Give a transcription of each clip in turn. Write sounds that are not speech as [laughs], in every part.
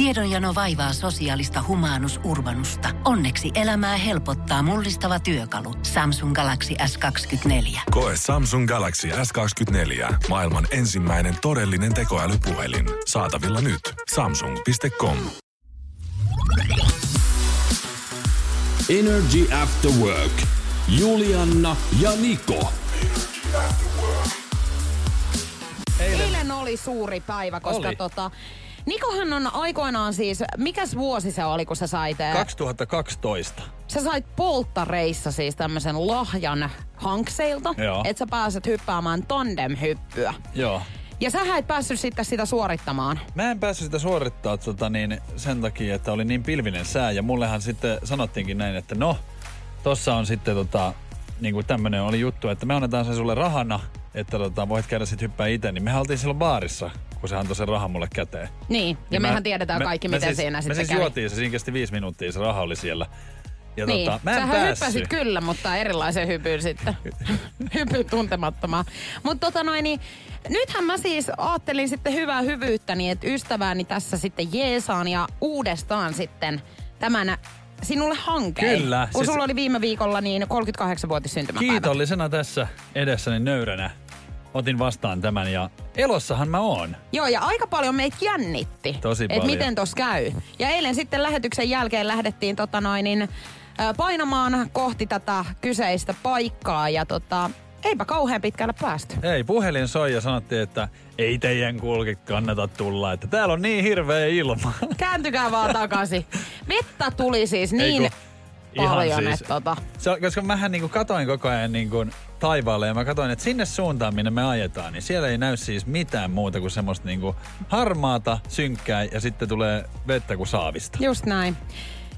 Tiedonjano vaivaa sosiaalista humanus urbanusta. Onneksi elämää helpottaa mullistava työkalu. Samsung Galaxy S24. Koe Samsung Galaxy S24. Maailman ensimmäinen todellinen tekoälypuhelin. Saatavilla nyt. Samsung.com. Energy After Work. Julianna ja Niko. Eilen oli suuri päivä, koska Oli. tota... Nikohan on aikoinaan siis, mikäs vuosi se oli, kun sä sait... ää, 2012. Sä sait polttareissa siis tämmöisen lahjan hankseilta, että sä pääset hyppäämään tandemhyppyä. Joo. Ja sä et päässyt sitten sitä suorittamaan. Mä en päässyt sitä suorittaa tota, niin, sen takia, että oli niin pilvinen sää. Ja mullehan sitten sanottiinkin näin, että no, tossa on sitten tota, niin kuin tämmönen oli juttu, että me annetaan sen sulle rahana, että tota, voit käydä sit hyppää itse. Niin me oltiin silloin baarissa, kun se antoi sen rahan mulle käteen. Niin, ja Niin mehän mä- tiedetään me- kaikki, me miten siis, siinä me sitten siis kävi. juotiin se, siinä kesti viisi minuuttia, se raha oli siellä. Ja niin, tota, mä en sähän päässyt. hyppäsit kyllä, mutta erilaisen hypyn sitten. [laughs] hypyn tuntemattomaan. Mutta tota noin, niin, nythän mä siis ajattelin sitten hyvää hyvyyttäni, että ystävääni tässä sitten jeesaan ja uudestaan sitten tämän sinulle hankeen. Kyllä, Kun siis- sulla oli viime viikolla niin 38-vuotis syntymäpäivä. Kiitollisena tässä edessäni nöyränä otin vastaan tämän ja elossahan mä oon. Joo, ja aika paljon meitä jännitti. Tosi Et paljon. miten tos käy. Ja eilen sitten lähetyksen jälkeen lähdettiin tota noin, niin, painamaan kohti tätä kyseistä paikkaa. Ja tota, eipä kauhean pitkälle päästy. Ei, puhelin soi ja sanottiin, että ei teidän kulki kannata tulla, että täällä on niin hirveä ilma. Kääntykää vaan takaisin. [laughs] Vettä tuli siis niin Ei kun, paljon, että tota... Se, koska mähän niinku katoin koko ajan niinku taivaalle ja mä katoin, että sinne suuntaan, minne me ajetaan, niin siellä ei näy siis mitään muuta kuin semmoista niinku harmaata, synkkää ja sitten tulee vettä kuin saavista. Just näin.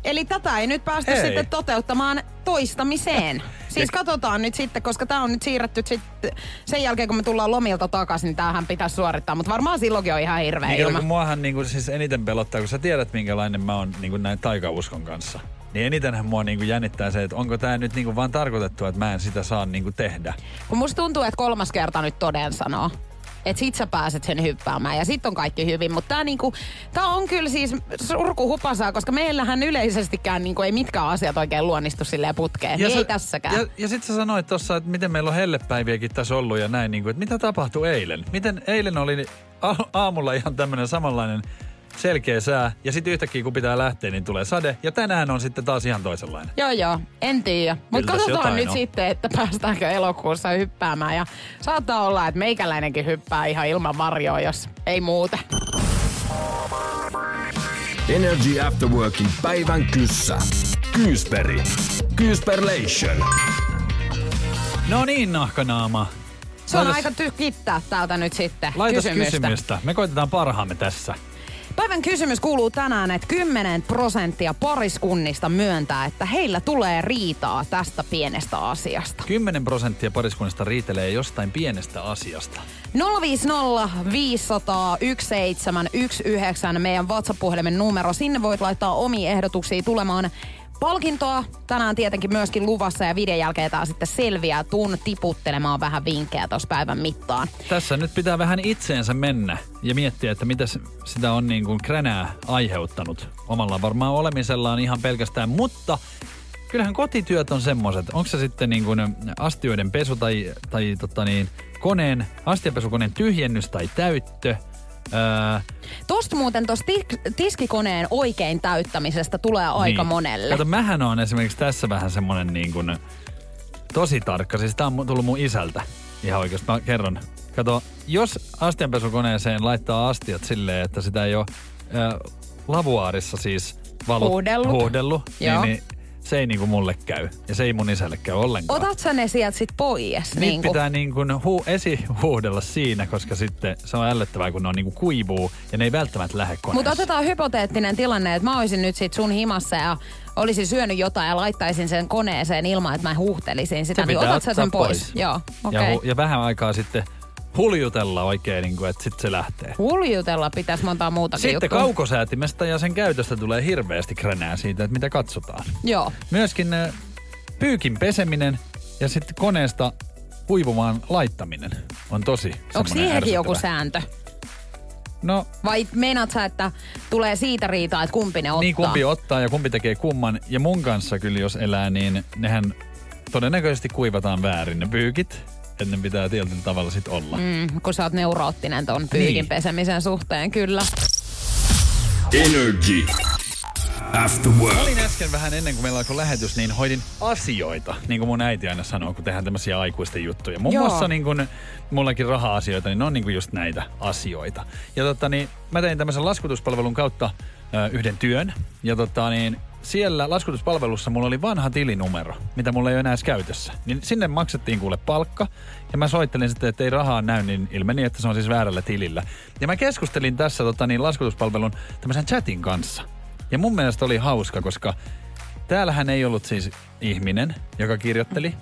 Eli tätä ei nyt päästy Ei. sitten toteuttamaan toistamiseen. [laughs] Siis katsotaan nyt sitten, koska tämä on nyt siirretty sitten sen jälkeen, kun me tullaan lomilta takaisin, niin tämähän pitäisi suorittaa. Mutta varmaan silloinkin on ihan hirveä Niin, ilma. kun muahan niinku siis eniten pelottaa, kun sä tiedät minkälainen mä oon niinku näin taikauskon kanssa. Niin enitenhän mua niinku jännittää se, että onko tämä nyt niinku vaan tarkoitettu, että mä en sitä saa niinku tehdä. Kun musta tuntuu, että kolmas kerta nyt toden sanoo. Että sit sä pääset sen hyppäämään ja sit on kaikki hyvin. Mutta tää, niinku, tää on kyllä siis surkuhupasaa, koska meillähän yleisestikään niinku ei mitkään asiat oikein luonnistu silleen putkeen. Ja niin ei tässäkään. Ja, ja sit sä sanoit tossa, että miten meillä on hellepäiviäkin tässä ollut ja näin, niin kuin, että mitä tapahtui eilen? Miten eilen oli a- aamulla ihan tämmöinen samanlainen selkeä sää ja sitten yhtäkkiä kun pitää lähteä, niin tulee sade. Ja tänään on sitten taas ihan toisenlainen. Joo, joo. En tiedä. Mutta katsotaan nyt on. sitten, että päästäänkö elokuussa hyppäämään. Ja saattaa olla, että meikäläinenkin hyppää ihan ilman varjoa, jos ei muuta. Energy After Workin päivän kyssä. Kyysperi. Kyysperlation. No niin, nahkanaama. Se on Laitas- aika tykittää täältä nyt sitten Laitas kysymystä. kysymystä. Me koitetaan parhaamme tässä. Päivän kysymys kuuluu tänään, että 10 prosenttia pariskunnista myöntää, että heillä tulee riitaa tästä pienestä asiasta. 10 prosenttia pariskunnista riitelee jostain pienestä asiasta. 050 500 1719 meidän WhatsApp-puhelimen numero. Sinne voit laittaa omia ehdotuksia tulemaan. Palkintoa tänään tietenkin myöskin luvassa ja videon jälkeen tää sitten selviää. Tuun tiputtelemaan vähän vinkkejä tuossa päivän mittaan. Tässä nyt pitää vähän itseensä mennä ja miettiä, että mitä sitä on niin kuin kränää aiheuttanut omalla varmaan olemisellaan ihan pelkästään, mutta kyllähän kotityöt on semmoiset. Onko se sitten niin kuin astioiden pesu tai, tai tota niin, koneen, astiapesukoneen tyhjennys tai täyttö. Öö, Tosta muuten tosta ti- tiskikoneen oikein täyttämisestä tulee aika niin. monelle. Kato, mähän on esimerkiksi tässä vähän semmonen niin kuin tosi tarkka. Siis tää on tullut mun isältä ihan oikeasti. Mä kerron. Kato, jos astianpesukoneeseen laittaa astiat silleen, että sitä ei ole äh, lavuaarissa siis valut, huuhdellut Joo. niin, niin se ei niinku mulle käy. Ja se ei mun isälle käy ollenkaan. Otat sä ne sieltä sit pois? Niitä Niin pitää niin kuin hu- esihuuhdella siinä, koska sitten se on ällöttävää, kun ne on niin kuin kuivuu ja ne ei välttämättä lähde koneeseen. Mutta otetaan hypoteettinen tilanne, että mä olisin nyt sit sun himassa ja olisin syönyt jotain ja laittaisin sen koneeseen ilman, että mä huuhtelisin sitä. Se Niin pitää otat sä sen pois? Joo, okei. ja, Okay. hu- ja vähän aikaa sitten huljutella oikein, niin kuin, että sitten se lähtee. Huljutella pitäisi montaa muutakin Sitten juttua. kaukosäätimestä ja sen käytöstä tulee hirveästi kränää siitä, että mitä katsotaan. Joo. Myöskin äh, pyykin peseminen ja sitten koneesta kuivumaan laittaminen on tosi Onko siihenkin joku sääntö? No, Vai meinaat sä, että tulee siitä riitaa, että kumpi ne ottaa? niin kumpi ottaa ja kumpi tekee kumman. Ja mun kanssa kyllä jos elää, niin nehän todennäköisesti kuivataan väärin ne pyykit. Ne pitää tietyllä tavalla sit olla. Mm. Kun sä oot neuroottinen ton pyykin Niin. pesemisen suhteen, kyllä. Energy. After work. Olin äsken vähän ennen kuin meillä alkoi lähetys, niin hoidin asioita, niin kuin mun äiti aina sanoo, kun tehdään tämmöisiä aikuisten juttuja. Muun Joo. muassa niin kuin, mullakin raha-asioita, niin ne on niin kuin just näitä asioita. Ja tota, niin, mä tein tämmöisen laskutuspalvelun kautta ö, yhden työn. Ja tota, niin, siellä laskutuspalvelussa mulla oli vanha tilinumero, mitä mulla ei ole enää edes käytössä. Niin sinne maksettiin kuule palkka. Ja mä soittelin sitten, että ei rahaa näy, niin ilmeni, että se on siis väärällä tilillä. Ja mä keskustelin tässä tota, niin, laskutuspalvelun tämmöisen chatin kanssa. Ja mun mielestä oli hauska, koska täällähän ei ollut siis ihminen, joka kirjoitteli.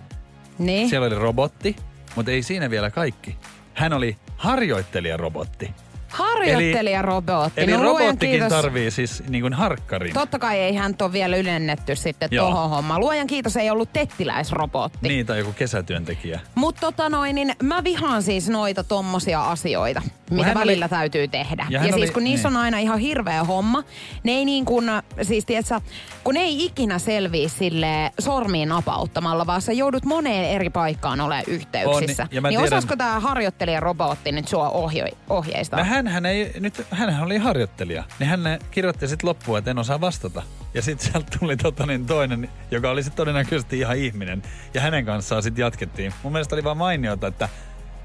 Niin. Siellä oli robotti, mutta ei siinä vielä kaikki. Hän oli harjoittelijarobotti. Harjoittelijarobotti. Eli no, luojan robottikin kiitos. tarvii siis niin kuin harkkarin. Totta kai ei hän ole vielä ylennetty sitten Joo. tohon hommaan. Luojan kiitos ei ollut tettiläisrobotti. Niin, tai joku kesätyöntekijä. Mutta tota noin, niin mä vihaan siis noita tommosia asioita, mitä hän oli- välillä täytyy tehdä. Ja Ja, siis oli- kun niissä niin. on aina ihan hirveä homma, ne ei niin kuin, siis tiedätkö, kun ne ei ikinä selviä sille sormiin napauttamalla, vaan sä joudut moneen eri paikkaan olemaan yhteyksissä. On, ja mä niin tiedän- osaisiko tämä harjoittelijarobotti nyt sua ohjo- ohjeistaa? No hän ei, nyt hänhän oli harjoittelija. Niin hän kirjoitti sitten loppuun, että en osaa vastata. Ja sitten sieltä tuli tota niin toinen, joka oli sitten todennäköisesti ihan ihminen. Ja hänen kanssaan sitten jatkettiin. Mun mielestä oli vaan mainiota, että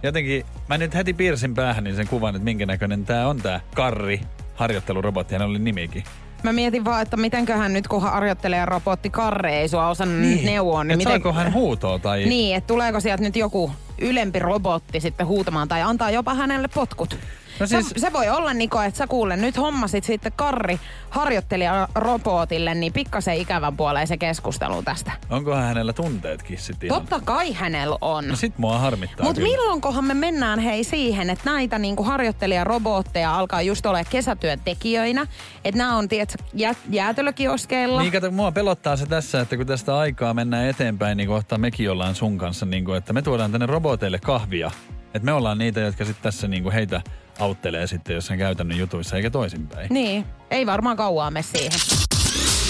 jotenkin mä nyt heti piirsin päähän niin sen kuvan, että minkä näköinen tää on tää Karri, harjoittelurobotti, hän oli nimikin. Mä mietin vaan, että mitenköhän nyt kun harjoittelijarobotti Karre ei sua osannut niin. neuvoa, niin Et miten... saako hän huutoa tai... Niin, että tuleeko sieltä nyt joku ylempi robotti sitten huutamaan tai antaa jopa hänelle potkut. No siis- se, se voi olla, Niko, että sä kuule, nyt hommasit sitten Karri harjoittelija robotille, niin pikkasen ikävän puoleen se keskustelu tästä. Onkohan hänellä tunteetkin sit ihan? Totta kai hänellä on. No sit mua harmittaa Mutta milloinkohan me mennään hei siihen, että näitä niinku harjoittelijarobotteja alkaa just olla kesätyöntekijöinä. Että nämä on, tiedätkö, jä, jäätelökioskeilla. Niin kato, mua pelottaa se tässä, että kun tästä aikaa mennään eteenpäin, niin kohta mekin ollaan sun kanssa, niin kuin, että me tuodaan tänne roboteille kahvia. Että me ollaan niitä, jotka sitten tässä niin kuin heitä auttelee sitten jossain käytännön jutuissa, eikä toisinpäin. Niin, ei varmaan kauaa me siihen.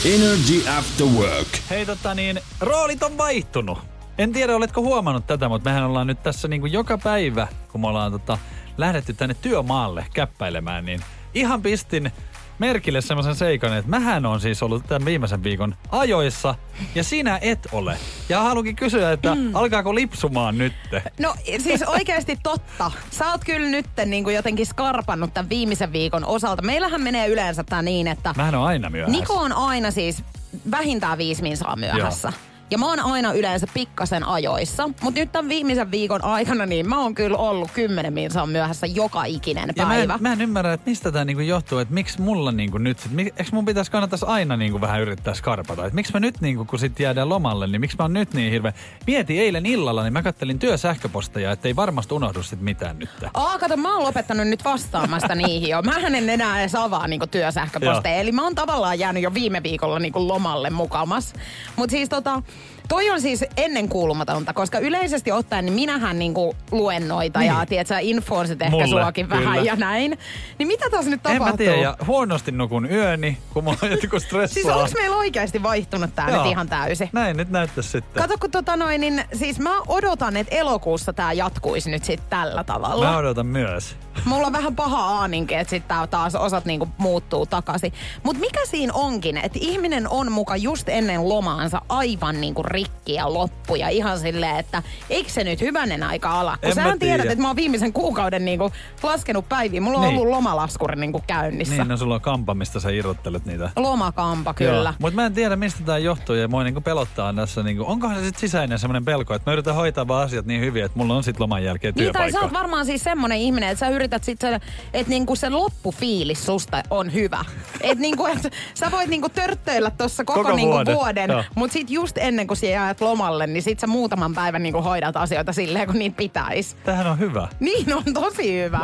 Energy After Work. Hei tota niin, roolit on vaihtunut. En tiedä, oletko huomannut tätä, mutta mehän ollaan nyt tässä niin kuin joka päivä, kun me ollaan tota, lähdetty tänne työmaalle käppäilemään, niin ihan pistin merkille semmoisen seikan, että mähän on siis ollut tämän viimeisen viikon ajoissa ja sinä et ole. Ja haluankin kysyä, että mm. alkaako lipsumaan nytte? No siis oikeasti totta. Sä oot kyllä nyt niin kuin jotenkin skarpannut tämän viimeisen viikon osalta. Meillähän menee yleensä tää niin, että Mähän on aina myöhässä. Niko on aina siis vähintään viisi minsaa myöhässä. Ja mä oon aina yleensä pikkasen ajoissa. Mutta nyt tämän viimeisen viikon aikana niin mä oon kyllä ollut kymmenen minsaa myöhässä joka ikinen Ja mä en, päivä. mä en ymmärrä, että mistä tämä niinku johtuu, että miksi mulla niinku nyt, sit, mik- eikö mun pitäisi kannattaisi aina niinku vähän yrittää skarpata, että miksi mä nyt niinku, kun sit jäädään lomalle, niin miksi mä oon nyt niin hirveä. Mieti eilen illalla, niin mä kattelin työsähköposteja, että ei varmasti unohdu sit mitään nyt. Aa, kato, mä oon lopettanut nyt vastaamasta [laughs] niihin jo. Mä en enää edes avaa niinku työsähköposteja. Eli mä oon tavallaan jäänyt jo viime viikolla niinku lomalle mukamas. Mutta siis tota, toi on siis ennenkuulumatonta, koska yleisesti ottaen niin minähän niinku luen noita niin. ja tiedät sä, infoon ehkä Mulle, suakin kyllä. vähän ja näin. Niin mitä tässä nyt tapahtuu? En mä tiedä, ja huonosti nukun yöni, kun mulla on joku stressaa. Siis onko meillä oikeasti vaihtunut tää Joo. nyt ihan täysin? Näin nyt näyttäisi sitten. Kato, kun tota noin, niin siis mä odotan, että elokuussa tää jatkuisi nyt sit tällä tavalla. Mä odotan myös. Mulla on vähän paha aaninkin, että sitten taas osat niinku muuttuu takaisin. Mutta mikä siinä onkin, että ihminen on muka just ennen lomaansa aivan niinku rikki ja loppu ja ihan silleen, että eikö se nyt hyvänen aika ala? Kun En sähän tiedät, tiedä. että mä oon viimeisen kuukauden niinku laskenut päiviä. Mulla on Niin. ollut lomalaskuri niinku käynnissä. Niin, no sulla on kampa, mistä sä irrottelet niitä. Lomakampa kyllä. Mutta mä en tiedä, mistä tämä johtuu ja mua niinku pelottaa tässä. Niinku, onkohan se sitten sisäinen semmoinen pelko, että mä yritän hoitaa vaan asiat niin hyvin, että mulla on sitten loman jälkeen Niin, tai työpaikka. sä oot varmaan siis semmonen ihminen, että sä yrität sit sen, että niinku se loppufiilis susta on hyvä. Että niinku, et sä voit niinku törttöillä tuossa koko, Koko niinku vuoden, vuoden, joo. mutta sit just ennen kuin sä jäät lomalle, niin sit sä muutaman päivän niinku hoidat asioita silleen, kun niitä pitäis. Tämähän on hyvä. Niin on tosi hyvä.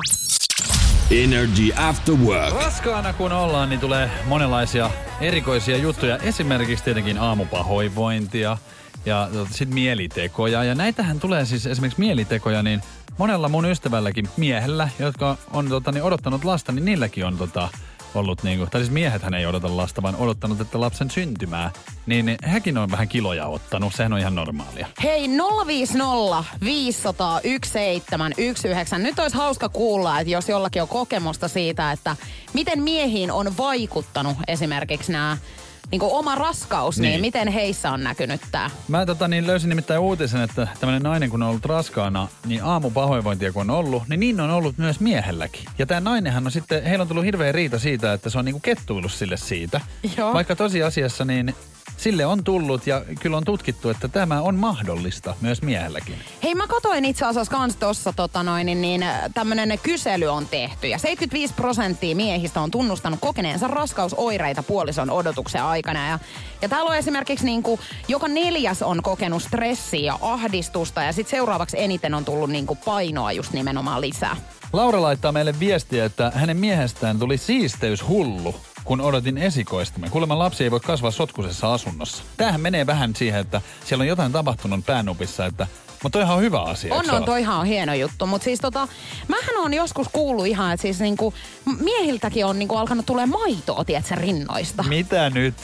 Energy After Work. Raskaana kun ollaan, niin tulee monenlaisia erikoisia juttuja. Esimerkiksi tietenkin aamupahoinvointia. Ja sitten mielitekoja. Ja näitähän tulee siis esimerkiksi mielitekoja, niin monella mun ystävälläkin miehellä, jotka on tota, niin odottanut lasta, niin niilläkin on tota, ollut, niin kuin, tai siis miehethän ei odota lasta, vaan odottanut, että lapsen syntymää, niin hekin on vähän kiloja ottanut. Sehän on ihan normaalia. Hei 050 500 1719. Nyt olisi hauska kuulla, että jos jollakin on kokemusta siitä, että miten miehiin on vaikuttanut esimerkiksi nämä niin kuin oma raskaus, niin. niin miten heissä on näkynyt tämä? Mä tota, niin löysin nimittäin uutisen, että tämmöinen nainen kun on ollut raskaana, niin aamupahoinvointia kun on ollut, niin niin on ollut myös miehelläkin. Ja tämä nainenhan on sitten, heillä on tullut hirveä riita siitä, että se on niinku kettuillut sille siitä. Joo. Vaikka tosiasiassa niin sille on tullut ja kyllä on tutkittu, että tämä on mahdollista myös miehelläkin. Hei, mä katoin itse asiassa kans tossa tota noin, niin, niin tämmönen kysely on tehty ja 75 prosenttia miehistä on tunnustanut kokeneensa raskausoireita puolison odotuksen aikana. Ja, ja täällä on esimerkiksi niin kuin, joka neljäs on kokenut stressiä ja ahdistusta ja sitten seuraavaksi eniten on tullut niin kuin painoa just nimenomaan lisää. Laura laittaa meille viestiä, että hänen miehestään tuli siisteyshullu kun odotin esikoistamme. Kuulemma lapsi ei voi kasvaa sotkusessa asunnossa. Tämähän menee vähän siihen, että siellä on jotain tapahtunut päänupissa, että mutta toihan on hyvä asia. On, on, toihan on hieno juttu. Mutta siis tota, mähän on joskus kuullut ihan, että siis niinku, miehiltäkin on niinku alkanut tulee maitoa, tiedätkö, rinnoista. Mitä nyt?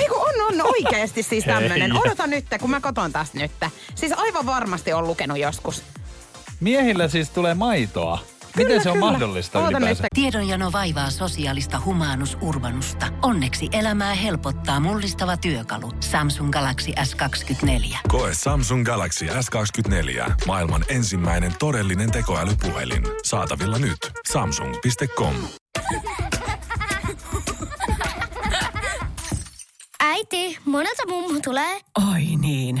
Eiku, on, on oikeasti siis tämmönen. Odota nyt, kun mä koton tästä nyt. Siis aivan varmasti on lukenut joskus. Miehillä siis tulee maitoa. Kyllä, Miten se on kyllä. mahdollista Oota ylipäänsä? nyt. Tiedonjano vaivaa sosiaalista humanus urbanusta. Onneksi elämää helpottaa mullistava työkalu. Samsung Galaxy S24. Koe Samsung Galaxy S24. Maailman ensimmäinen todellinen tekoälypuhelin. Saatavilla nyt. Samsung.com. Äiti, monelta mummu tulee? Oi niin.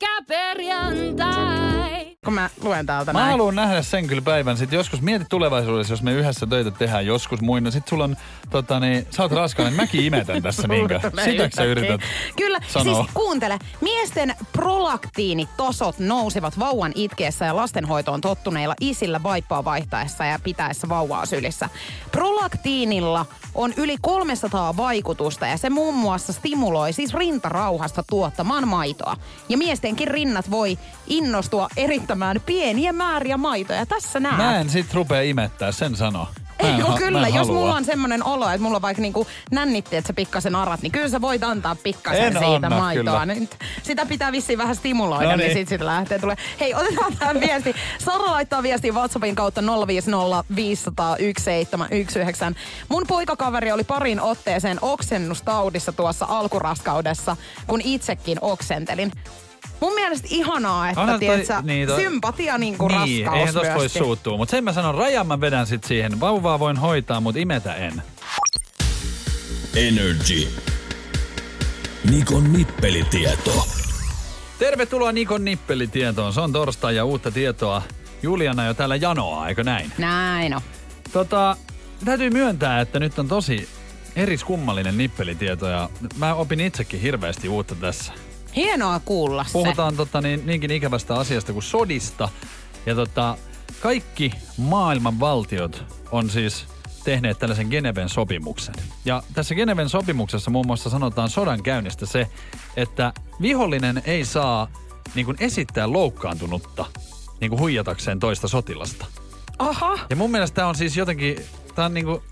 Pyörykkäperjantai! Kun mä luen täältä Mä näin. haluan nähdä sen kyllä päivän. Sitten joskus mieti tulevaisuudessa, jos me yhdessä töitä tehdään joskus muina. Sitten sulla on, tota niin, sä oot raskaana, niin mäkin imetän tässä [laughs] niinkö. Sitäkö sä yrität Kyllä, sanoa? siis kuuntele. Miesten prolaktiinitasot nousivat vauvan itkeessä ja lastenhoitoon tottuneilla isillä vaippaa vaihtaessa ja pitäessä vauvaa sylissä. Prolaktiinilla on yli 300 vaikutusta ja se muun muassa stimuloi siis rintarauhasta tuottamaan maitoa. Ja miestenkin rinnat voi innostua erittämään pieniä määriä maitoja. Tässä näet. Mä en sit rupea imettää, sen sano. Ei, ha- kyllä, jos halua. mulla on semmoinen olo, että mulla vaikka niinku nännitti, että sä pikkasen arat, niin kyllä sä voit antaa pikkasen En siitä anna, maitoa. kyllä. Nyt sitä pitää vissiin vähän stimuloida, No niin. sit sitä lähtee tulee. Hei, otetaan tämä viesti. Sara laittaa viestiä WhatsAppin kautta 050 500 1719. Mun poikakaveri oli parin otteeseen oksennustaudissa tuossa alkuraskaudessa, kun itsekin oksentelin. Mun mielestä ihanaa, että Onhan toi- tiedät, sä, niin, toi- sympatia niinku Niin, raskaus eihän tosta voi suuttua. Mutta sen mä sanon, rajan mä vedän sit siihen. Vauvaa voin hoitaa, mutta imetä en. Energy. Nikon nippelitieto. Tervetuloa Nikon nippelitietoon. Se on torstai ja uutta tietoa. Juliana jo täällä janoaa, eikö näin? Näin on. Tota, täytyy myöntää, että nyt on tosi eriskummallinen nippelitieto ja mä opin itsekin hirveästi uutta tässä. Hienoa kuulla se. Puhutaan tota, niin, niinkin ikävästä asiasta kuin sodista. Ja tota, kaikki maailman valtiot on siis tehneet tällaisen Geneven sopimuksen. Ja tässä Geneven sopimuksessa muun muassa sanotaan sodan käynnistä se, että vihollinen ei saa niin kuin esittää loukkaantunutta niin kuin huijatakseen toista sotilasta. Aha. Ja mun mielestä tämä on siis jotenkin, tämä on niinku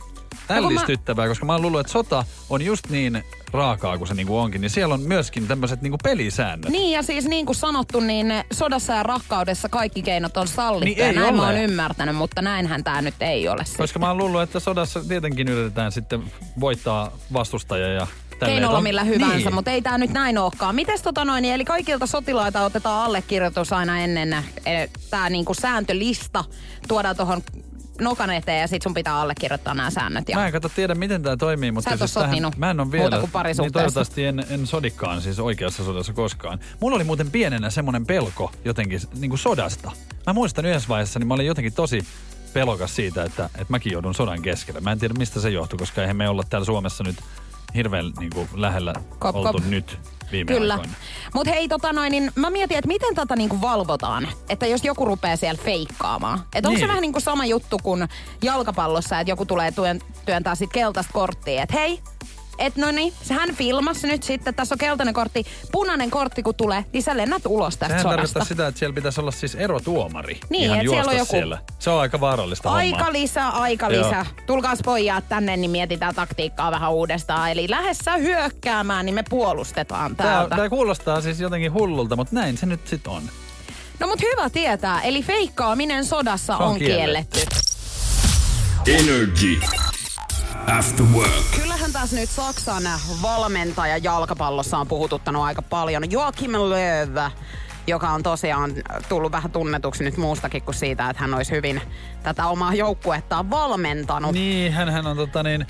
ällistyttävää, koska mä oon luullut, että sota on just niin raakaa kuin se niinku onkin, niin siellä on myöskin tämmöiset niinku pelisäännöt. Niin ja siis niin kuin sanottu, niin sodassa ja rakkaudessa kaikki keinot on sallittuja. Niin ei näin mä ole. oon ymmärtänyt, mutta näinhän tämä nyt ei ole. Koska mä oon luullut, että sodassa tietenkin yritetään sitten voittaa vastustaja ja tälleen. Keinolla On- millä hyvänsä, niin. mutta ei tämä nyt näin olekaan. Mites tota noin, eli kaikilta sotilaita otetaan allekirjoitus aina ennen tämä niinku sääntölista, tuodaan tuohon nokan eteen ja sit sun pitää allekirjoittaa nämä säännöt. Ja... Mä en kato tiedä, miten tämä toimii, mutta Sä et oo siis tähän- mä en ole muuta vielä, kuin parisuhteessa. niin toivottavasti en, en sodikkaan siis oikeassa sodassa koskaan. Mulla oli muuten pienenä semmoinen pelko jotenkin niin kuin sodasta. Mä muistan yhdessä vaiheessa, niin mä olin jotenkin tosi pelokas siitä, että, että mäkin joudun sodan keskelle. Mä en tiedä, mistä se johtui, koska eihän me olla täällä Suomessa nyt hirveän niin kuin, lähellä Kop, oltu kop. nyt viime Kyllä. aikoina. Mutta hei, tota noin, niin mä mietin, että miten tätä niinku valvotaan. Että jos joku rupeaa siellä feikkaamaan. Että onko Niin. se vähän niinku sama juttu kuin jalkapallossa, että joku tulee työn, työntää sit keltaista korttia. Että hei, et no niin, hän filmasi nyt sitten, tässä on keltainen kortti, punainen kortti kun tulee, niin sä lennät ulos tästä Sehän sodasta. tarkoittaa sitä, että siellä pitäisi olla siis erotuomari. Niin, ihan et siellä on joku- Siellä. Se on aika vaarallista Aika hommaa. lisä, aika Joo. lisä. Tulkaas pojat tänne, niin mietitään taktiikkaa vähän uudestaan. Eli lähdessä hyökkäämään, niin me puolustetaan Tämä, täältä. tämä kuulostaa siis jotenkin hullulta, mutta näin se nyt sitten on. No mut hyvä tietää. Eli feikkaaminen sodassa Se on on, kielletty. kielletty. Energy. After work. Kyllähän tässä nyt Saksan valmentaja jalkapallossa on puhututtanut aika paljon. Joachim Löw, joka on tosiaan tullut vähän tunnetuksi nyt muustakin kuin siitä, että hän olisi hyvin tätä omaa joukkuettaan valmentanut. Niin, hän on tota niin,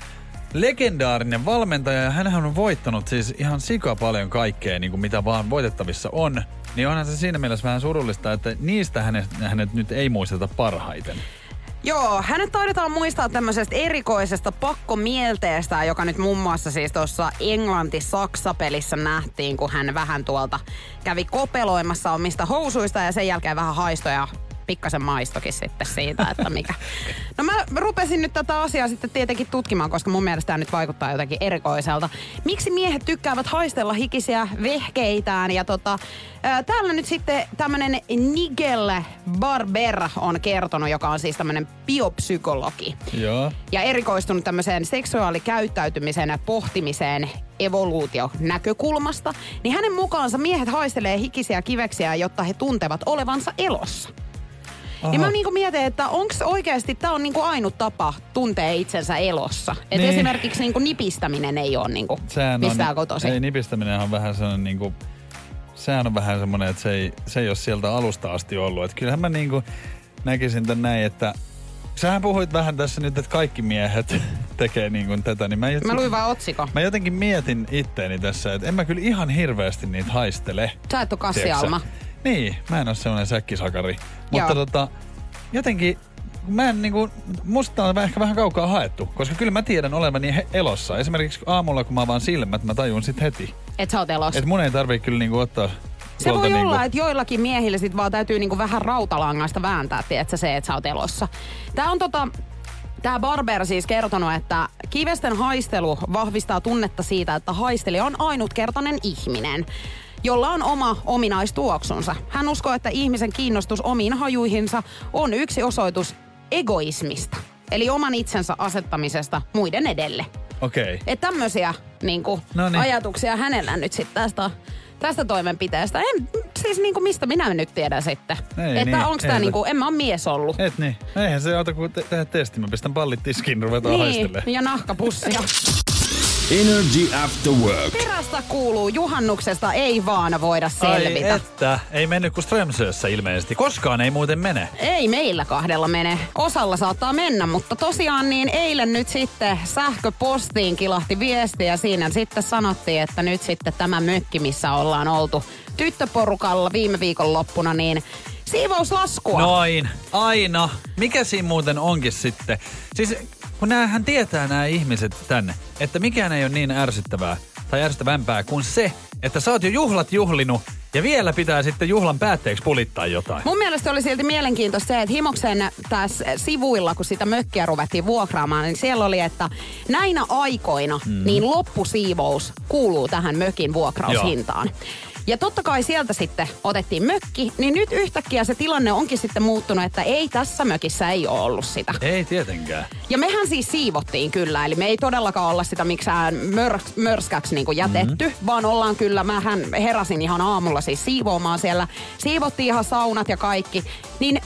legendaarinen valmentaja ja hän on voittanut siis ihan sika paljon kaikkea, niin kuin mitä vaan voitettavissa on. Niin onhan se siinä mielessä vähän surullista, että niistä hänet, hänet nyt ei muisteta parhaiten. Joo, hänet taidetaan muistaa tämmöisestä erikoisesta pakkomielteestä, joka nyt muun muassa siis tuossa Englanti-Saksa-pelissä nähtiin, kun hän vähän tuolta kävi kopeloimassa omista housuista ja sen jälkeen vähän haistoja pikkasen maistokin sitten siitä, että mikä. No mä rupesin nyt tätä asiaa sitten tietenkin tutkimaan, koska mun mielestä tämä nyt vaikuttaa jotenkin erikoiselta. Miksi miehet tykkäävät haistella hikisiä vehkeitään? Ja tota, ää, täällä nyt sitten tämmönen Nigel Barber on kertonut, joka on siis tämmönen biopsykologi Joo. ja erikoistunut tämmöiseen seksuaalikäyttäytymisen pohtimiseen evoluutionäkökulmasta, niin hänen mukaansa miehet haistelee hikisiä kiveksiä, jotta he tuntevat olevansa elossa. Aha. Ja mä niinku mietin, että onko oikeasti tämä on niinku ainut tapa tuntea itsensä elossa. Että Niin. esimerkiksi niinku nipistäminen ei ole niinku Sehän mistään on, kotoisin. ei nipistäminen on vähän sellainen niinku, sehän on vähän semmoinen, että se ei, se ei ole sieltä alusta asti ollut. Että kyllähän mä niinku näkisin tän näin, että sähän puhuit vähän tässä nyt, että kaikki miehet [laughs] tekee niin kuin tätä, niin mä, Mä luin vaan otsikon. Mä jotenkin mietin itteeni tässä, että en mä kyllä ihan hirveästi niitä haistele. Sä et oo kassialma. Tiedätkö? Niin, mä en ole semmoinen säkkisakari. Joo. Mutta tota, jotenkin mä en niinku, musta on ehkä vähän kaukaa haettu, koska kyllä mä tiedän olevani he- elossa. Esimerkiksi aamulla, kun mä avaan silmät, mä tajun sit heti. Et sä oot elossa. Et mun ei tarvii kyllä niinku ottaa Se voi niinku, olla, että joillakin miehillä sit vaan täytyy niinku vähän rautalangasta vääntää, tiedätkö, se, että sä oot elossa. Tää on tota, Tämä Barber siis kertonut, että kivesten haistelu vahvistaa tunnetta siitä, että haistelija on ainutkertainen ihminen, jolla on oma ominaistuoksunsa. Hän uskoo, että ihmisen kiinnostus omiin hajuihinsa on yksi osoitus egoismista, eli oman itsensä asettamisesta muiden edelle. Okei. Okay. Että tämmöisiä niin kuin, Noniin. ajatuksia hänellä nyt sitten tästä, tästä toimenpiteestä. En, siis niin kuin, mistä minä nyt tiedän sitten. Ei että niin, onko tämä niin kuin, en mä ole mies ollut. Et niin. Eihän se auta kuin te- tehdä testi. Mä pistän pallit tiskiin, ruvetaan niin, haistelemaan. ja nahkapussia. Energy After Work. Perästä kuuluu juhannuksesta ei vaan voida Ai selvitä. että, ei mennyt kuin Strömsössä ilmeisesti. Koskaan ei muuten mene. Ei meillä kahdella mene. Osalla saattaa mennä, mutta tosiaan niin eilen nyt sitten sähköpostiin kilahti viesti ja siinä sitten sanottiin, että nyt sitten tämä mökki, missä ollaan oltu tyttöporukalla viime viikon loppuna, niin siivouslaskua. Noin, aina. Mikä siinä muuten onkin sitten? Siis kun näähän tietää nämä ihmiset tänne, että mikään ei ole niin ärsyttävää tai ärsyttävämpää kuin se, että sä oot jo juhlat juhlinut ja vielä pitää sitten juhlan päätteeksi pulittaa jotain. Mun mielestä oli silti mielenkiintoista se, että Himoksen tässä sivuilla, kun sitä mökkiä ruvettiin vuokraamaan, niin siellä oli, että näinä aikoina mm. niin loppusiivous kuuluu tähän mökin vuokraushintaan. Ja totta kai sieltä sitten otettiin mökki, niin nyt yhtäkkiä se tilanne onkin sitten muuttunut, että ei tässä mökissä ei ole ollut sitä. Ei tietenkään. Ja mehän siis siivottiin kyllä, eli me ei todellakaan olla sitä miksään mör, mörskäksi niin jätetty, mm-hmm. vaan ollaan kyllä, mähän heräsin ihan aamulla siis siivoamaan siellä. Siivottiin ihan saunat ja kaikki. Niin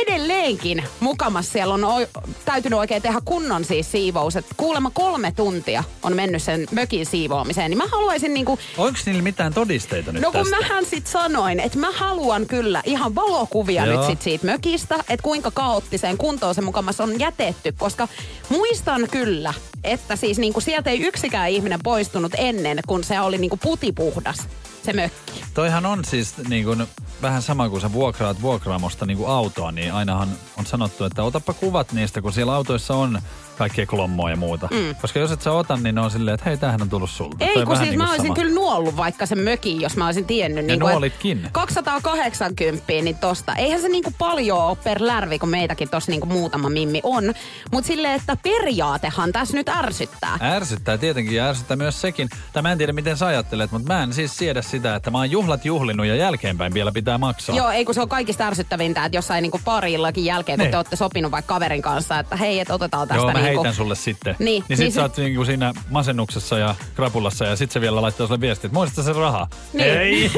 edelleenkin mukamas siellä on o- täytynyt oikein tehdä kunnon siis siivous. Et kuulemma kolme tuntia on mennyt sen mökin siivoamiseen. Niin mä haluaisin niinku, Onko niillä mitään todisteita nyt no kun tästä? mähän sit sanoin, että mä haluan kyllä ihan valokuvia Joo. nyt sit siitä mökistä, että kuinka kaoottiseen kuntoon se mukamas on jätetty. Koska muistan kyllä, että siis niinku sieltä ei yksikään ihminen poistunut ennen, kun se oli niinku putipuhdas se mökki. Toihan on siis niin kuin, vähän sama kuin sä vuokraat vuokraamosta niin kuin autoa, niin ainahan on sanottu, että otapa kuvat niistä, kun siellä autoissa on kaikkea klommoa ja muuta. Mm. Koska jos et sä ota, niin ne on silleen, että hei, tämähän on tullut sulta. Ei, kun siis niin mä olisin sama. kyllä nuollut vaikka sen mökin, jos mä olisin tiennyt. niin kuin, että nuolitkin. 280, niin tosta. Eihän se niinku paljon ole per lärvi, kun meitäkin tossa niinku muutama mimmi on. Mutta silleen, että periaatehan tässä nyt ärsyttää. Ärsyttää tietenkin ja ärsyttää myös sekin. Tai mä en tiedä, miten sä ajattelet, mutta mä en siis siedä sitä, että mä oon juhlat juhlinut ja jälkeenpäin vielä pitää maksaa. Joo, ei kun se on kaikista ärsyttävintä, että jossain niinku parillakin jälkeen, kun Niin. te olette sopinut vaikka kaverin kanssa, että hei, että otetaan tästä Joo, niinku... heitän sulle sitten. Niin, niin sit niin sä se- oot niinku siinä masennuksessa ja krapulassa ja sit se vielä laittaa sulle viestiä, että muista se raha. Ei.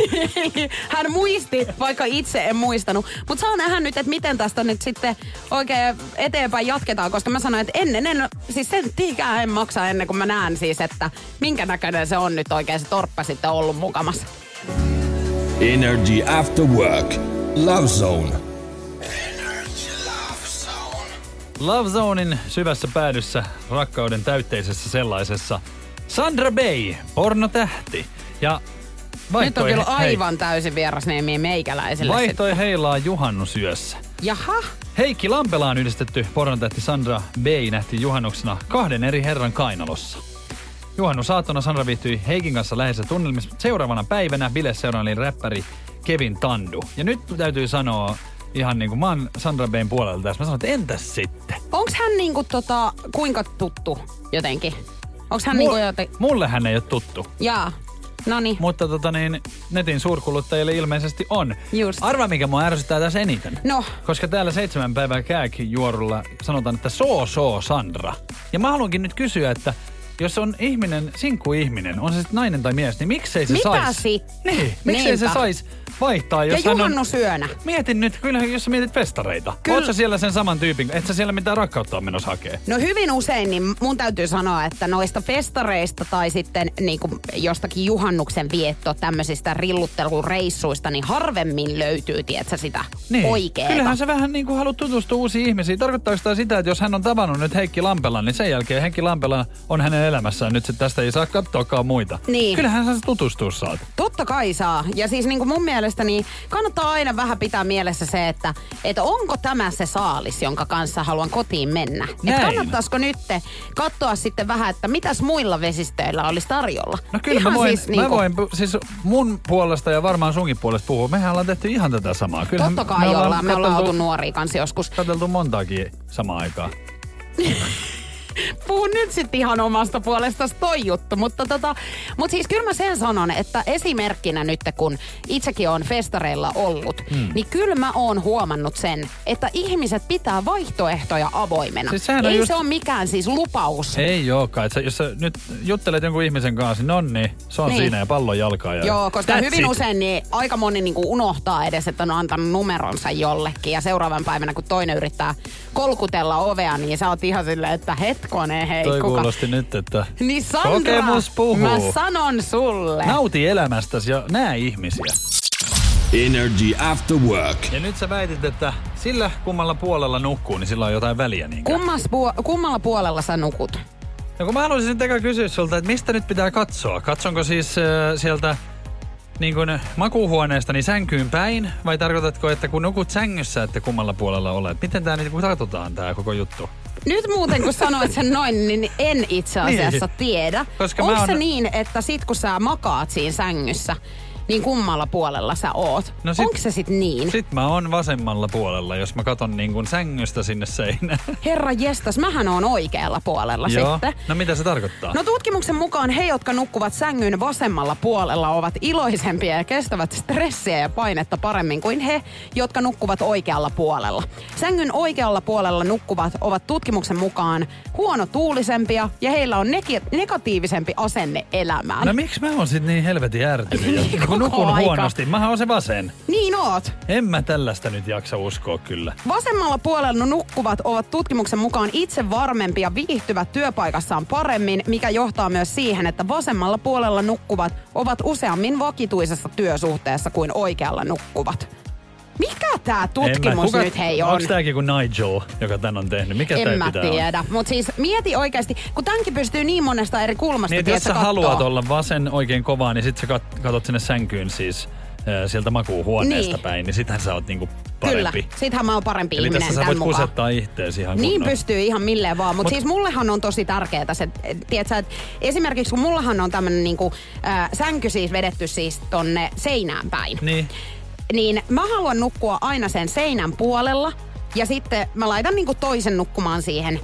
Niin. [laughs] Hän muisti, vaikka itse en muistanut. Mutta saa nähdä nyt, että miten tästä nyt sitten oikein eteenpäin jatketaan, koska mä sanoin, että ennen en, siis senttiikään en maksa ennen kuin mä näen siis, että minkä näköinen se on nyt oikein se torppa sitten ollut mukamassa. Energy After Work. Love Zone. Love Zonein syvässä päädyssä, rakkauden täytteisessä sellaisessa. Sandra Bay, pornotähti. Ja Nyt on kyllä hei, aivan täysin vierasnimi meikäläiselle. sit. vaihtoi heilaa juhannusyössä. Jaha, Heikki Lampelaan yhdistetty pornotähti Sandra Bay nähtiin juhannuksena kahden eri herran kainalossa. Juhannusaattona Sandra viihtyi Heikin kanssa läheisessä tunnelmissa. Seuraavana päivänä bileseuraili räppäri Kevin Tandu. Ja nyt täytyy sanoa ihan niin kuin mä oon Sandra Bayn puolelta tässä. Mä sanon, että entäs sitten? onks hän niinku tota, kuinka tuttu jotenkin? Onks hän niinku joten... Mulle hän ei ole tuttu. Jaa, no niin. Mutta tota niin, netin suurkuluttajille ilmeisesti on. Just. Arva, mikä mua ärsyttää tässä eniten. No. Koska täällä seitsemän päivää kääkijuorulla sanotaan, että soo soo Sandra. Ja mä haluankin nyt kysyä, että jos on ihminen, sinkku ihminen, on se sitten nainen tai mies, niin miksei se Mitä sais? sitten? Niin, miksei se Niinpä. Vaihtaa, jos Ja hän on... Mietin nyt, kyllähän jos sä mietit festareita. Kyllä. Kyllä. Oot sä siellä sen saman tyypin, et sä siellä mitään rakkautta on menossa hakee? No hyvin usein, niin mun täytyy sanoa, että noista festareista tai sitten niin kuin jostakin juhannuksen vietto tämmöisistä rilluttelureissuista, niin harvemmin löytyy, tietsä, sitä Niin. oikeeta. Kyllähän sä vähän niin kuin haluat tutustua uusiin ihmisiin. Tarkoittaako tämä sitä, että jos hän on tavannut nyt Heikki Lampelan, niin sen jälkeen Heikki Lampela on hänen elämässään. Nyt sit tästä ei saa katsoakaan muita. Niin. Kyllähän sä tutustua saat. Totta kai saa. Ja siis niin kuin mun mielestä niin kannattaa aina vähän pitää mielessä se, että, että onko tämä se saalis, jonka kanssa haluan kotiin mennä. Et Näin. kannattaisiko nyt katsoa sitten vähän, että mitäs muilla vesistöillä olisi tarjolla. No kyllä Ihan mä voin, siis mä niinku- voin, pu- siis mun puolesta ja varmaan sunkin puolesta puhua. Mehän ollaan tehty ihan tätä samaa. Kyllähän Totta kai me ollaan, me ollaan oltu nuoria kanssa joskus. Katseltu montaakin samaan aikaan. [laughs] Puhun nyt sitten ihan omasta puolestasi toi juttu, mutta tota, mut siis kyllä mä sen sanon, että esimerkkinä nyt kun itsekin on festareilla ollut, hmm. niin kyllä mä oon huomannut sen, että ihmiset pitää vaihtoehtoja avoimena. Siis Ei just- se ole mikään siis lupaus. Ei olekaan. Sä, jos sä nyt juttelet jonkun ihmisen kanssa, niin on niin. Se on Niin. siinä ja pallon jalkaa. Ja Joo, koska That's hyvin it. usein niin aika moni niinku unohtaa edes, että on antanut numeronsa jollekin. Ja seuraavan päivänä, kun toinen yrittää kolkutella ovea, niin sä oot ihan silleen, että hetkonen hei, Toi kuka... kuulosti nyt, että [laughs] Niin Sandra, Kokemus puhuu. mä sanon sulle. nauti elämästäsi ja näe ihmisiä. Energy After Work. Ja nyt sä väitit, että sillä kummalla puolella nukkuu, niin sillä on jotain väliä niinkö? Kummas puo- kummalla puolella sä nukut? No kun mä haluaisin nyt eka kysyä sulta, että mistä nyt pitää katsoa? Katsonko siis äh, sieltä niin kuin makuuhuoneesta niin sänkyyn päin? Vai tarkoitatko, että kun nukut sängyssä, että kummalla puolella olet? Miten tämä niin katsotaan tämä koko juttu? Nyt muuten kun sanoit sen noin, niin en itse asiassa Niin. tiedä. Koska Onko se oon- niin, että sit kun sä makaat siinä sängyssä, niin kummalla puolella sä oot? No sit- Onko se sit niin? Sitten mä oon vasemmalla puolella, jos mä katon niin kuin sängystä sinne seinään. [laughs] Herra jestas, mähän on oikealla puolella Joo. sitten. No mitä se tarkoittaa? No tutkimuksen mukaan he, jotka nukkuvat sängyn vasemmalla puolella, ovat iloisempia ja kestävät stressiä ja painetta paremmin kuin he, jotka nukkuvat oikealla puolella. Sängyn oikealla puolella nukkuvat ovat tutkimuksen mukaan huonotuulisempia ja heillä on negi- negatiivisempi asenne elämään. No miksi mä oon sit niin helvetin ärtynyt? [laughs] Koko nukun aika. huonosti. Mähän on se vasen. Niin oot. En mä tällaista nyt jaksa uskoa kyllä. Vasemmalla puolella nukkuvat ovat tutkimuksen mukaan itse varmempia viihtyvät työpaikassaan paremmin, mikä johtaa myös siihen, että vasemmalla puolella nukkuvat ovat useammin vakituisessa työsuhteessa kuin oikealla nukkuvat. Mikä tämä tutkimus mä, nyt hei on? Onko tääkin kuin Nigel, joka tän on tehnyt? Mikä En mä pitää tiedä. Mutta siis mieti oikeasti, kun tämänkin pystyy niin monesta eri kulmasta Niin, jos sä kattoo. haluat olla vasen oikein kovaa, niin sit sä kat- katot sinne sänkyyn siis sieltä makuuhuoneesta Niin. päin, niin sitähän sä oot niinku Kyllä, parempi. sittenhän mä oon parempi Eli ihminen tässä sä voit mukaan. kusettaa ihan Niin pystyy ihan milleen vaan, mutta Mut- siis mullehan on tosi tärkeää se, tiedätkö, että esimerkiksi kun mullahan on tämmönen niinku, äh, sänky siis vedetty siis tonne seinään päin, Niin. Niin mä haluan nukkua aina sen seinän puolella ja sitten mä laitan niinku toisen nukkumaan siihen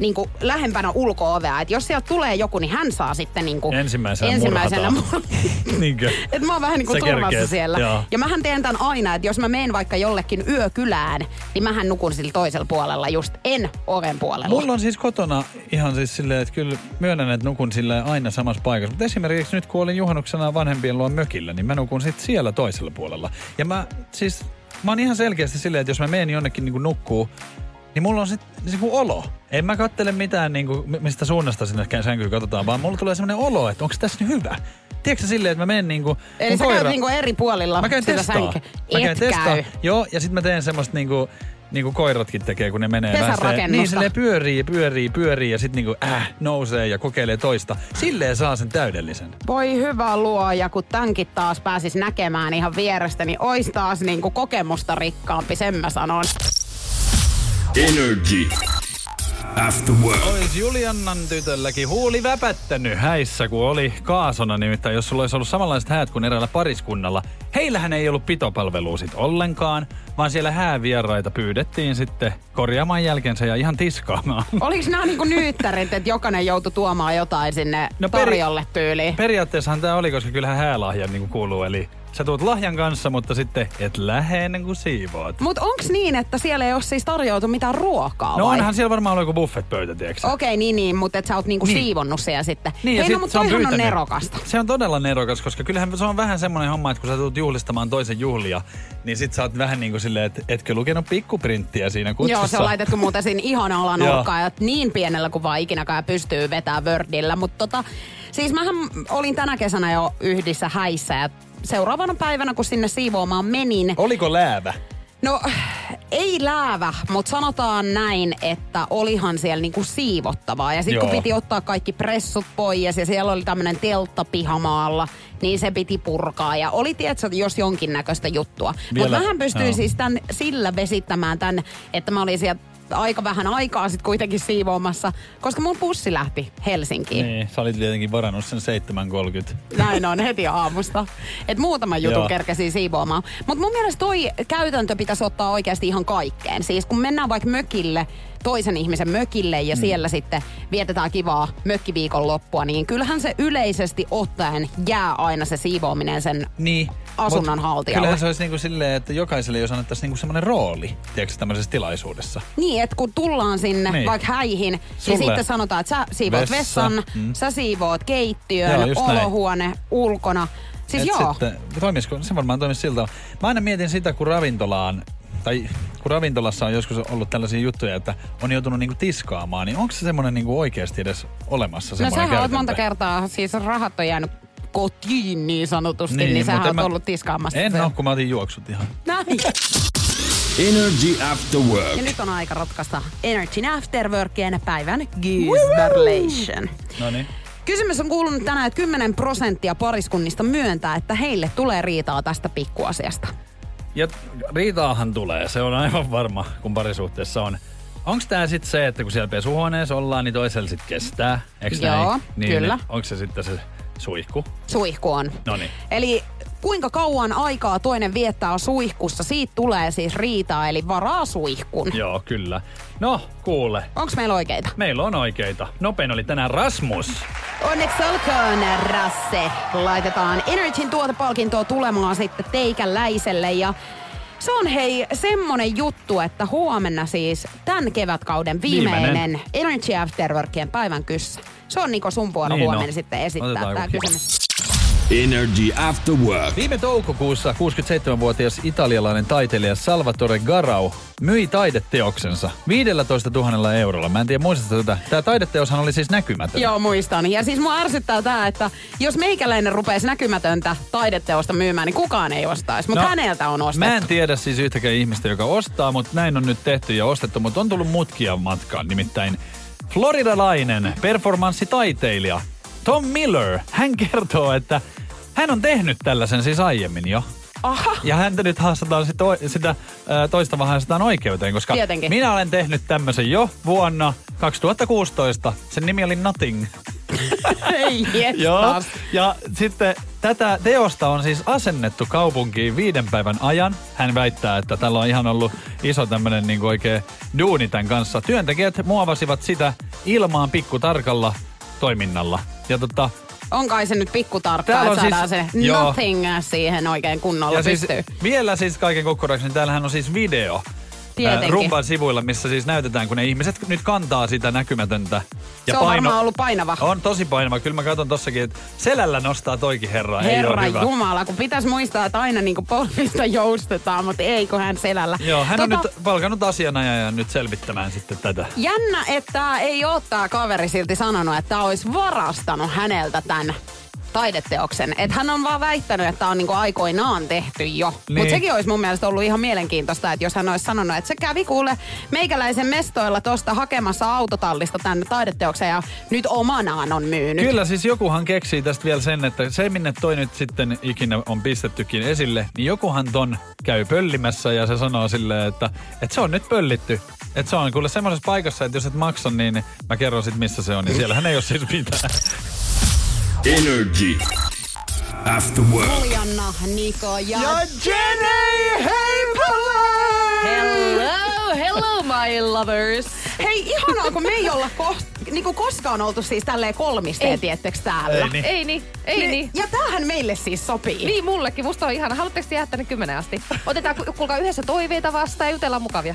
niinku lähempänä ulko-ovea. Et jos sieltä tulee joku, niin hän saa sitten niinku Ensimmäisenä ensimmäisenä murhataan. [laughs] Niinkö? Et mä oon vähän niinku Sä turvassa kerkeet, siellä. joo. Ja mähän teen tän aina, että jos mä menen vaikka jollekin yökylään, niin mähän nukun sillä toisella puolella just, en oven puolella. Mulla on siis kotona ihan siis silleen, että kyllä myönnän, että nukun silleen aina samassa paikassa. Mutta esimerkiksi nyt kun olin juhannuksena vanhempien luo mökillä, niin mä nukun sitten siellä toisella puolella. Ja mä siis, mä oon ihan selkeästi silleen, että jos mä menen jonnekin niin nukkuu, niin mulla on sitten niinku olo. En mä kattele mitään, niinku, mi- mistä suunnasta sinne sänkyyn katsotaan, vaan mulla tulee semmoinen olo, että onko tässä nyt hyvä. Tiedätkö silleen, että mä menen niinku... Eli sä käyt niinku eri puolilla Mä käyn sitä testaa. sänkyä. Mä käyn testaa. Joo, ja sitten mä teen semmoista niinku, niinku koiratkin tekee, kun ne menee vähän silleen-. Niin, silleen pyörii, pyörii, pyörii ja sitten niinku äh, nousee ja kokeilee toista. Silleen saa sen täydellisen. Voi hyvä luoja, kun tämänkin taas pääsis näkemään ihan vierestä, niin ois taas niinku kokemusta rikkaampi, sen mä sanon. Energy. After work. Ois Juliannan tytölläkin huuli väpättänyt häissä, kun oli kaasona. Nimittäin jos sulla olisi ollut samanlaiset häät kuin eräällä pariskunnalla, heillähän ei ollut pitopalvelua sit ollenkaan, vaan siellä häävieraita pyydettiin sitten korjaamaan jälkensä ja ihan tiskaamaan. [laughs] Oliks nää niinku nyyttärit, että jokainen joutui tuomaan jotain sinne No peri- tarjolle tyyliin? Periaatteessahan tämä oli, koska kyllähän häälahja niin kuuluu. Eli sä tuut lahjan kanssa, mutta sitten et lähde ennen kuin siivoat. Mut onks niin, että siellä ei ole siis tarjoutu mitään ruokaa No vai? onhan siellä varmaan ollut joku buffetpöytä, tiedätkö sä? Okei, niin niin, mutta et sä oot niinku Niin. siivonnut siellä sitten. Niin, ja Hei, sit no, mutta se on on nerokasta. Se on todella nerokas, koska kyllähän se on vähän semmoinen homma, että kun sä tulet juhlistamaan toisen juhlia, niin sit sä oot vähän niin kuin silleen, että etkö lukenut pikkuprinttiä siinä kutsussa. Joo, se on laitettu muuten siinä ihan [laughs] Joo. alanurkkaan ja niin pienellä kuin vaan ikinäkään pystyy vetää Wordillä. Mutta tota, siis mähän olin tänä kesänä jo yhdissä häissä ja seuraavana päivänä kun sinne siivoamaan menin, Oliko läävä? No ei läävä, mutta sanotaan näin, että olihan siellä niinku siivottavaa. Ja sitten kun piti ottaa kaikki pressut pois ja siellä oli tämmöinen teltta pihamaalla, niin se piti purkaa. Ja oli tiedätkö, jos jonkinnäköistä juttua. Mutta mähän pystyin joo. siis tän, sillä vesittämään tämän, että mä olin siellä aika vähän aikaa sitten kuitenkin siivoamassa, koska mun bussi lähti Helsinkiin. Niin, sä olit tietenkin varannut sen 7.30. Näin on heti aamusta. Et muutaman jutun Joo. kerkesin siivoamaan. Mutta mun mielestä toi käytäntö pitäisi ottaa oikeasti ihan kaikkeen. Siis kun mennään vaikka mökille, toisen ihmisen mökille ja Mm. siellä sitten vietetään kivaa mökkiviikon loppua, niin kyllähän se yleisesti ottaen jää aina se siivoaminen sen Niin. Asunnon haltijalle. Kyllähän se olisi niinku silleen, että jokaiselle jos annettaisiin niinku semmoinen rooli, tiedätkö tämmöisessä tilaisuudessa. Niin, että kun tullaan sinne Niin. niin. vaikka häihin, Sulle niin sitten sanotaan, että sä siivoat vessa, vessan, mm. sä siivoat keittiön, Joo, just näin. olohuone, ulkona. Siis Et joo. Sitten, toimisiko, se varmaan toimisi siltä. Mä aina mietin sitä, kun ravintolaan, tai kun ravintolassa on joskus ollut tällaisia juttuja, että on joutunut niinku tiskaamaan, niin onko se semmoinen niinku oikeasti edes olemassa No sähän oot monta kertaa, siis rahat on jäänyt kotiin niin sanotusti, niin, niin sähän oot en mä- ollut tiskaamassa En ole, kun mä otin juoksut ihan. Näin. Energy After Work. Ja nyt on aika ratkaista Energy Afterworkien päivän Geezer No niin. Kysymys on kuulunut tänään, että 10 prosenttia pariskunnista myöntää, että heille tulee riitaa tästä pikkuasiasta. Ja riitaahan tulee, se on aivan varma, kun parisuhteessa on. Onko tämä sitten se, että kun siellä pesuhuoneessa ollaan, niin toisella sitten kestää? Eikö Joo, näin? Niin, kyllä. Onko se sitten se suihku? Suihku on. Noniin. Eli kuinka kauan aikaa toinen viettää suihkussa, siitä tulee siis riitaa, eli varaa suihkun. Joo, kyllä. No, kuule. Onko meillä oikeita? Meillä on oikeita. Nopein oli tänään Rasmus. Onneksi olkoon, Rasse. Laitetaan Energyn tuotepalkintoa tulemaan sitten teikäläiselle ja se on hei semmonen juttu, että huomenna siis tämän kevätkauden viimeinen, Viimeinen. Energy Afterworkien päivän kyssä. Se on Niko sun vuoro Niin huomenna on. sitten esittää Otetaan tämä kysymys. Energy After Work. Viime toukokuussa 67-vuotias italialainen taiteilija Salvatore Garau myi taideteoksensa 15 000 eurolla. Mä en tiedä, muistatko tätä? Tämä taideteoshan oli siis näkymätön. Joo, muistan. Ja siis mua ärsyttää tää, että jos meikäläinen rupeisi näkymätöntä taideteosta myymään, niin kukaan ei ostaisi. Mutta No, häneltä on ostettu. Mä en tiedä siis yhtäkään ihmistä, joka ostaa, mutta näin on nyt tehty ja ostettu, mutta on tullut mutkia matkaan. Nimittäin floridalainen performanssitaiteilija Tom Miller, hän kertoo, että hän on tehnyt tällaisen siis aiemmin jo. Aha. Ja häntä nyt haastetaan sit to, sitä toista vähän haastetaan oikeuteen, koska Tietenkin. minä olen tehnyt tämmöisen jo vuonna 2016. Sen nimi oli Nothing. [laughs] Ei [laughs] Joo. Ja sitten tätä teosta on siis asennettu kaupunkiin viiden päivän ajan. Hän väittää, että tällä on ihan ollut iso tämmönen niin oikein duuni tämän kanssa. Työntekijät muovasivat sitä ilmaan pikkutarkalla toiminnalla. Ja tota, On kai se nyt pikku tarkkaa, Täällä että on saadaan siis- se joo. nothing siihen oikein kunnolla ja siis pystyy. vielä siis kaiken kukkuraksi, niin täällähän on siis video. Tietenkin. Rumban sivuilla, missä siis näytetään, kun ne ihmiset nyt kantaa sitä näkymätöntä. Ja se on varmaan ollut painava. On tosi painava. Kyllä mä katson tossakin, että selällä nostaa toikin herra. ei Herra hyvä. Jumala, kun pitäisi muistaa, että aina niinku polvista joustetaan, mutta ei kun hän selällä. Joo, hän on Tota, nyt palkannut asianajajan nyt selvittämään sitten tätä. Jännä, että ei ole tää kaveri silti sanonut, että olisi varastanut häneltä tämän taideteoksen. Että hän on vaan väittänyt, että on niinku aikoinaan tehty jo. Niin. Mutta sekin olisi mun mielestä ollut ihan mielenkiintoista, että jos hän olisi sanonut, että se kävi kuule meikäläisen mestoilla tosta hakemassa autotallista tänne taideteoksen ja nyt omanaan on myynyt. Kyllä siis jokuhan keksii tästä vielä sen, että se minne toi nyt sitten ikinä on pistettykin esille, niin jokuhan ton käy pöllimässä ja se sanoo silleen, että, että se on nyt pöllitty. Että se on kuule semmoisessa paikassa, että jos et maksa, niin mä kerron sit missä se on. Ja siellähän ei ole siis mitään. Energy After Work. Julianna, Niko ja... Jenny Hello, hello my lovers. Hei, ihanaa, kun me ei olla ko- niinku koskaan oltu siis tälleen kolmisteen, tiettekö täällä. Ei niin. Ei niin, ei Ne- niin. Ja tämähän meille siis sopii. Niin mullekin, musta on ihana. Haluatteko te jäädä tänne kymmenen asti? Otetaan ku- kuulkaa yhdessä toiveita vastaan ja jutellaan mukavia.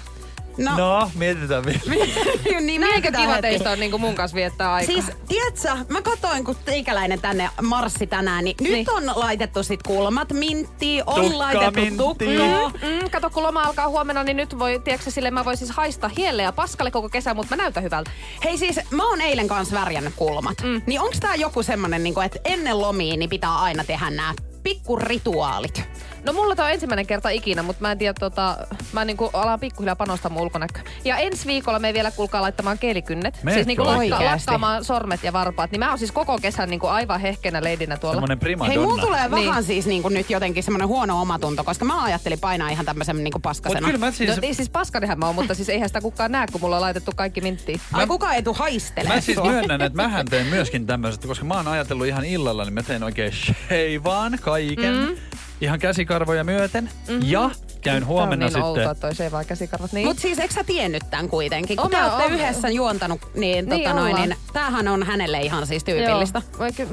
No, No, mietitään vielä. [laughs] niin Näinkö kiva teistä on niinku mun kanssa viettää aikaa? Siis, tiedätkö, mä katsoin, kun teikäläinen tänne marssi tänään, niin, nyt Niin. on laitettu sit kulmat minttiin, on Tukka laitettu minttiin. tukkaa. Mm, kato, kun loma alkaa huomenna, niin nyt voi, tiedätkö sille, mä voin siis haista hielle ja paskalle koko kesän, mutta mä näytän hyvältä. Hei siis, mä oon eilen kanssa värjännyt kulmat. Mm. Niin onks tää joku semmonen, niin että ennen lomiin niin pitää aina tehdä nämä pikkurituaalit? No mulla tää on ensimmäinen kerta ikinä, mutta mä en tiedä, tota, mä niinku alan pikkuhiljaa panostaa mun ulkonäköön. Ja ensi viikolla me vielä kuulkaa laittamaan kielikynnet. Meetkö siis niinku lakka, lakkaamaan sormet ja varpaat. Niin mä oon siis koko kesän niinku aivan hehkenä leidinä tuolla. Semmonen prima Hei, mulla tulee Niin. vähän siis niin kuin nyt jotenkin semmoinen huono omatunto, koska mä ajattelin painaa ihan tämmöisen niin kuin Mut paskasena. kyllä mä siis... No, niin siis paskanihan mä oon, mutta siis eihän sitä kukaan näe, kun mulla on laitettu kaikki minttiin. Ai kukaan ei tuu haistelemaan Mä siis myönnän, että mähän teen myöskin tämmöisestä, koska mä oon ajatellut ihan illalla, niin mä teen oikein sheivaan kaiken. Mm. Ihan käsikarvoja myöten. Mm-hmm. Ja käyn huomenna Tää on niin sitten... outoa toi se vaan käsikarvat. Niin. Mut siis eikö sä tiennyt tämän kuitenkin? Kun Oon te olette yhdessä juontanut, niin, Niin tota noin, niin tämähän on hänelle ihan siis tyypillistä.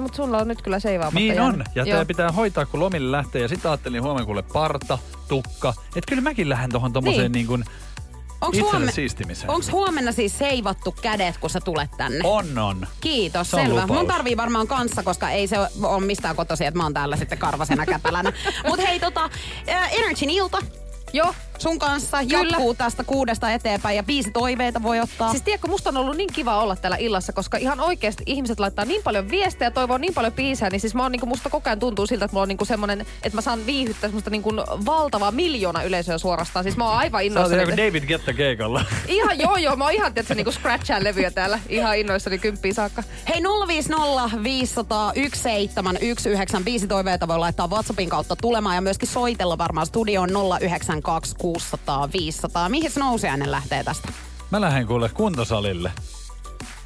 Mutta sulla on nyt kyllä seivaamatta Niin on. Ja tää pitää hoitaa, kun lomille lähtee. Ja sitten ajattelin huomenna kuule parta, tukka. Että kyllä mäkin lähden tohon tommoseen niin. Niin. niin kuin Onks, itselle huomen... Onks huomenna siis seivattu kädet, kun sä tulet tänne? On, on. Kiitos, Se on selvä. lupaus. Mun tarvii varmaan kanssa, koska ei se ole mistään kotoisin, että mä oon täällä sitten karvasena käpälänä. [laughs] Mut hei tota, Energyn ilta Joo. Sun kanssa Kyllä. jatkuu tästä kuudesta eteenpäin ja viisi toiveita voi ottaa. Siis tiedätkö, musta on ollut niin kiva olla täällä illassa, koska ihan oikeasti ihmiset laittaa niin paljon viestejä, toivoo niin paljon biisejä, niin siis mä oon niinku, musta koko ajan tuntuu siltä, että mulla on niinku semmonen, että mä saan viihyttää semmoista niinku valtavaa miljoona yleisöä suorastaan. Siis mä oon aivan Sä oot innoissani. joku David Getta keikalla. [laughs] Ihan joo joo, mä oon ihan tietysti niinku scratchaan levyjä täällä ihan innoissani kymppiin saakka. Hei 050 500 1719 viisi toiveita voi laittaa WhatsAppin kautta tulemaan ja myöskin soitella varmaan studioon 092 600 500. Mihin nousiainen lähtee tästä? Mä lähden kuule kuntosalille.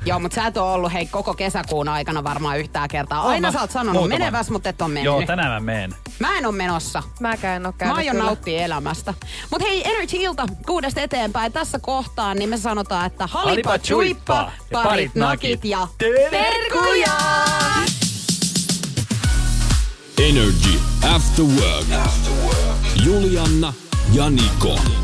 Joo, mutta sä et ole ollut hei koko kesäkuun aikana varmaan yhtään kertaa. Oon Aina mä sä oot sanonut muutaman. meneväs, mutta et on mennyt. Joo, tänään mä meen. Mä en oo menossa. Mäkään en Mä käynyt aion kyllä. nauttia elämästä. Mut hei, Energy Ilta kuudesta eteenpäin. Tässä kohtaa niin me sanotaan, että halipa Halipa chuippa, parit parit nakit ja Terkkuja! Energy After Work. Julianna ja Niko.